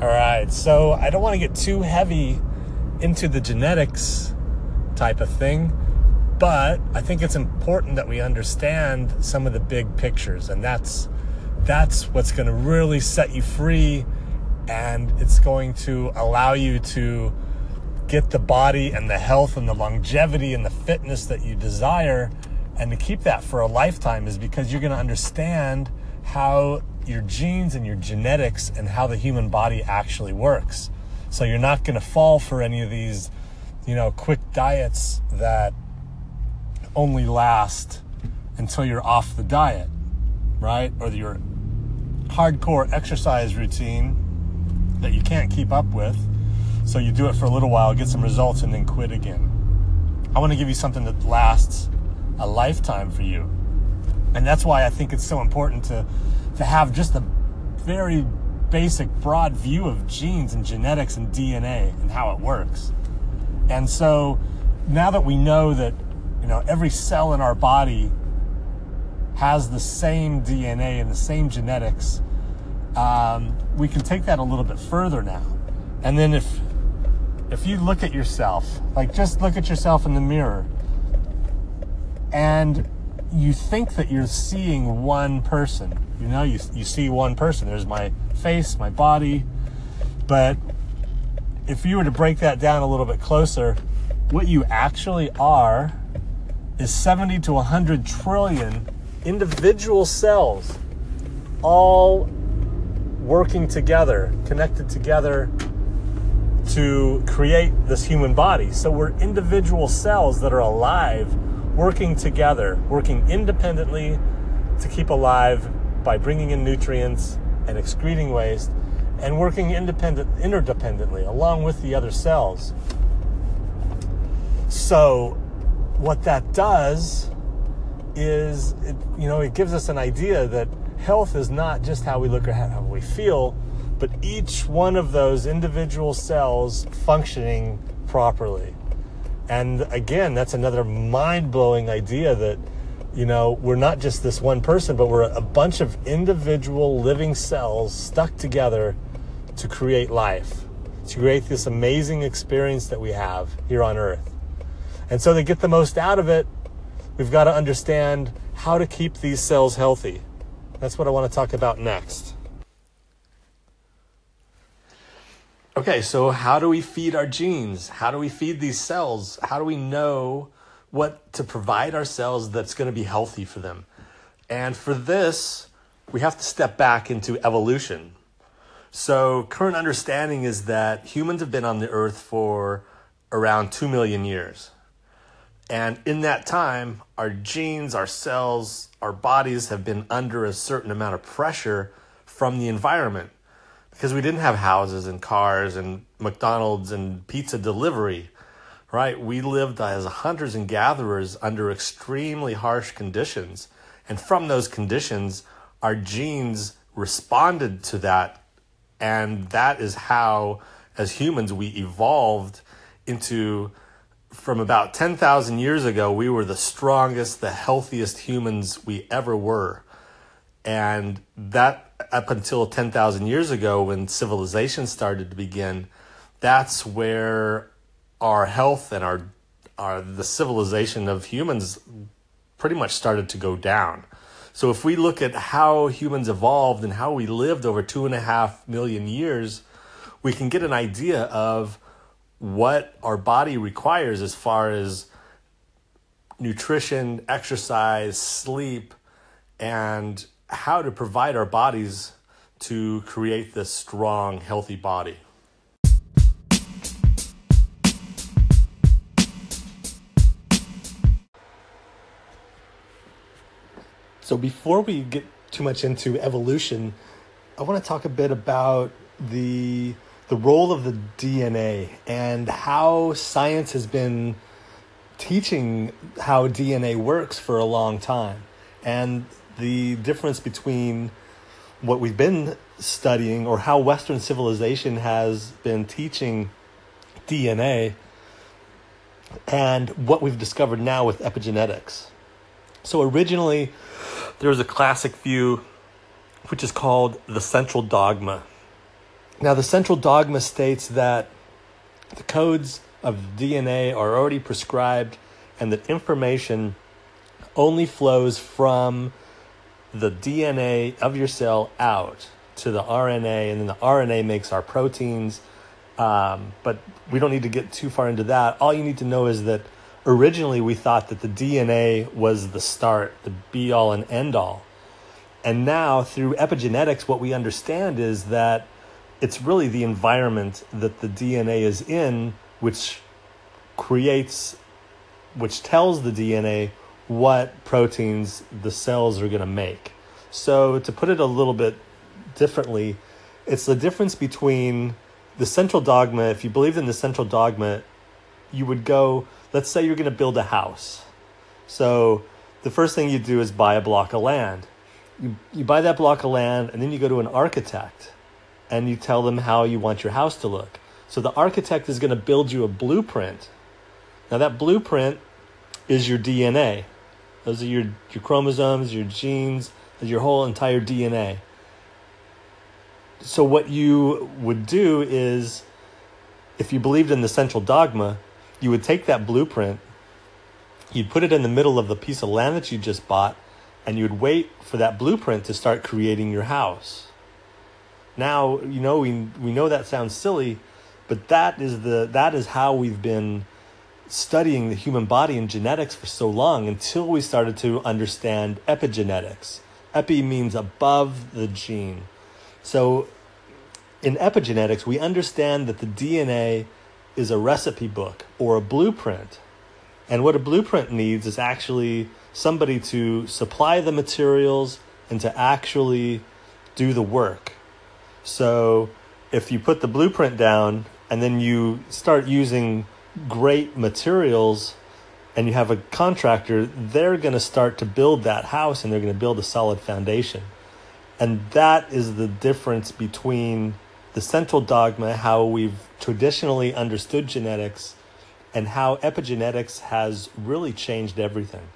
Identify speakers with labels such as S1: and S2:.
S1: All right, so I don't want to get too heavy into the genetics type of thing, but I think it's important that we understand some of the big pictures, and that's that's what's going to really set you free, and it's going to allow you to get the body and the health and the longevity and the fitness that you desire, and to keep that for a lifetime is because you're going to understand how your genes and your genetics and how the human body actually works. So you're not going to fall for any of these, you know, quick diets that only last until you're off the diet, right? Or your hardcore exercise routine that you can't keep up with. So you do it for a little while, get some results, and then quit again. I want to give you something that lasts a lifetime for you. And that's why I think it's so important to, to have just a very basic, broad view of genes and genetics and DNA and how it works. And so now that we know that, you know, every cell in our body has the same DNA and the same genetics, um, we can take that a little bit further now. And then if if you look at yourself, like just look at yourself in the mirror, and you think that you're seeing one person. You know, you, you see one person. There's my face, my body. But if you were to break that down a little bit closer, what you actually are is 70 to 100 trillion individual cells all working together, connected together to create this human body. So we're individual cells that are alive working together, working independently to keep alive by bringing in nutrients and excreting waste and working independent interdependently along with the other cells. So what that does is it, you know it gives us an idea that health is not just how we look or how we feel, but each one of those individual cells functioning properly. And again, that's another mind blowing idea that, you know, we're not just this one person, but we're a bunch of individual living cells stuck together to create life, to create this amazing experience that we have here on earth. And so to get the most out of it, we've got to understand how to keep these cells healthy. That's what I want to talk about next. Okay, so how do we feed our genes? How do we feed these cells? How do we know what to provide ourselves that's going to be healthy for them? And for this, we have to step back into evolution. So, current understanding is that humans have been on the earth for around 2 million years. And in that time, our genes, our cells, our bodies have been under a certain amount of pressure from the environment because we didn't have houses and cars and McDonald's and pizza delivery, right? We lived as hunters and gatherers under extremely harsh conditions. And from those conditions, our genes responded to that. And that is how, as humans, we evolved into from about 10,000 years ago, we were the strongest, the healthiest humans we ever were. And that up until 10,000 years ago when civilization started to begin, that's where our health and our, our the civilization of humans pretty much started to go down. So if we look at how humans evolved and how we lived over two and a half million years, we can get an idea of what our body requires as far as nutrition, exercise, sleep, and how to provide our bodies to create this strong, healthy body. So, before we get too much into evolution, I want to talk a bit about the the role of the DNA and how science has been teaching how DNA works for a long time. And the difference between what we've been studying or how Western civilization has been teaching DNA and what we've discovered now with epigenetics. So, originally, there was a classic view which is called the central dogma. Now, the central dogma states that the codes of DNA are already prescribed and that information only flows from the DNA of your cell out to the RNA, and then the RNA makes our proteins. Um, but we don't need to get too far into that. All you need to know is that originally we thought that the DNA was the start, the be all and end all. And now through epigenetics, what we understand is that it's really the environment that the DNA is in which creates, which tells the DNA what proteins the cells are going to make. So, to put it a little bit differently, it's the difference between the central dogma. If you believed in the central dogma, you would go, let's say you're going to build a house. So, the first thing you do is buy a block of land. You, you buy that block of land, and then you go to an architect and you tell them how you want your house to look. So, the architect is going to build you a blueprint. Now, that blueprint is your DNA. Those are your, your chromosomes, your genes, your whole entire DNA. So, what you would do is, if you believed in the central dogma, you would take that blueprint, you'd put it in the middle of the piece of land that you just bought, and you would wait for that blueprint to start creating your house. Now, you know, we, we know that sounds silly, but that is, the, that is how we've been studying the human body and genetics for so long until we started to understand epigenetics. Epi means above the gene. So in epigenetics, we understand that the DNA is a recipe book or a blueprint. And what a blueprint needs is actually somebody to supply the materials and to actually do the work. So if you put the blueprint down and then you start using great materials and you have a contractor, they're going to start to build that house and they're going to build a solid foundation. And that is the difference between the central dogma, how we've traditionally understood genetics, and how epigenetics has really changed everything.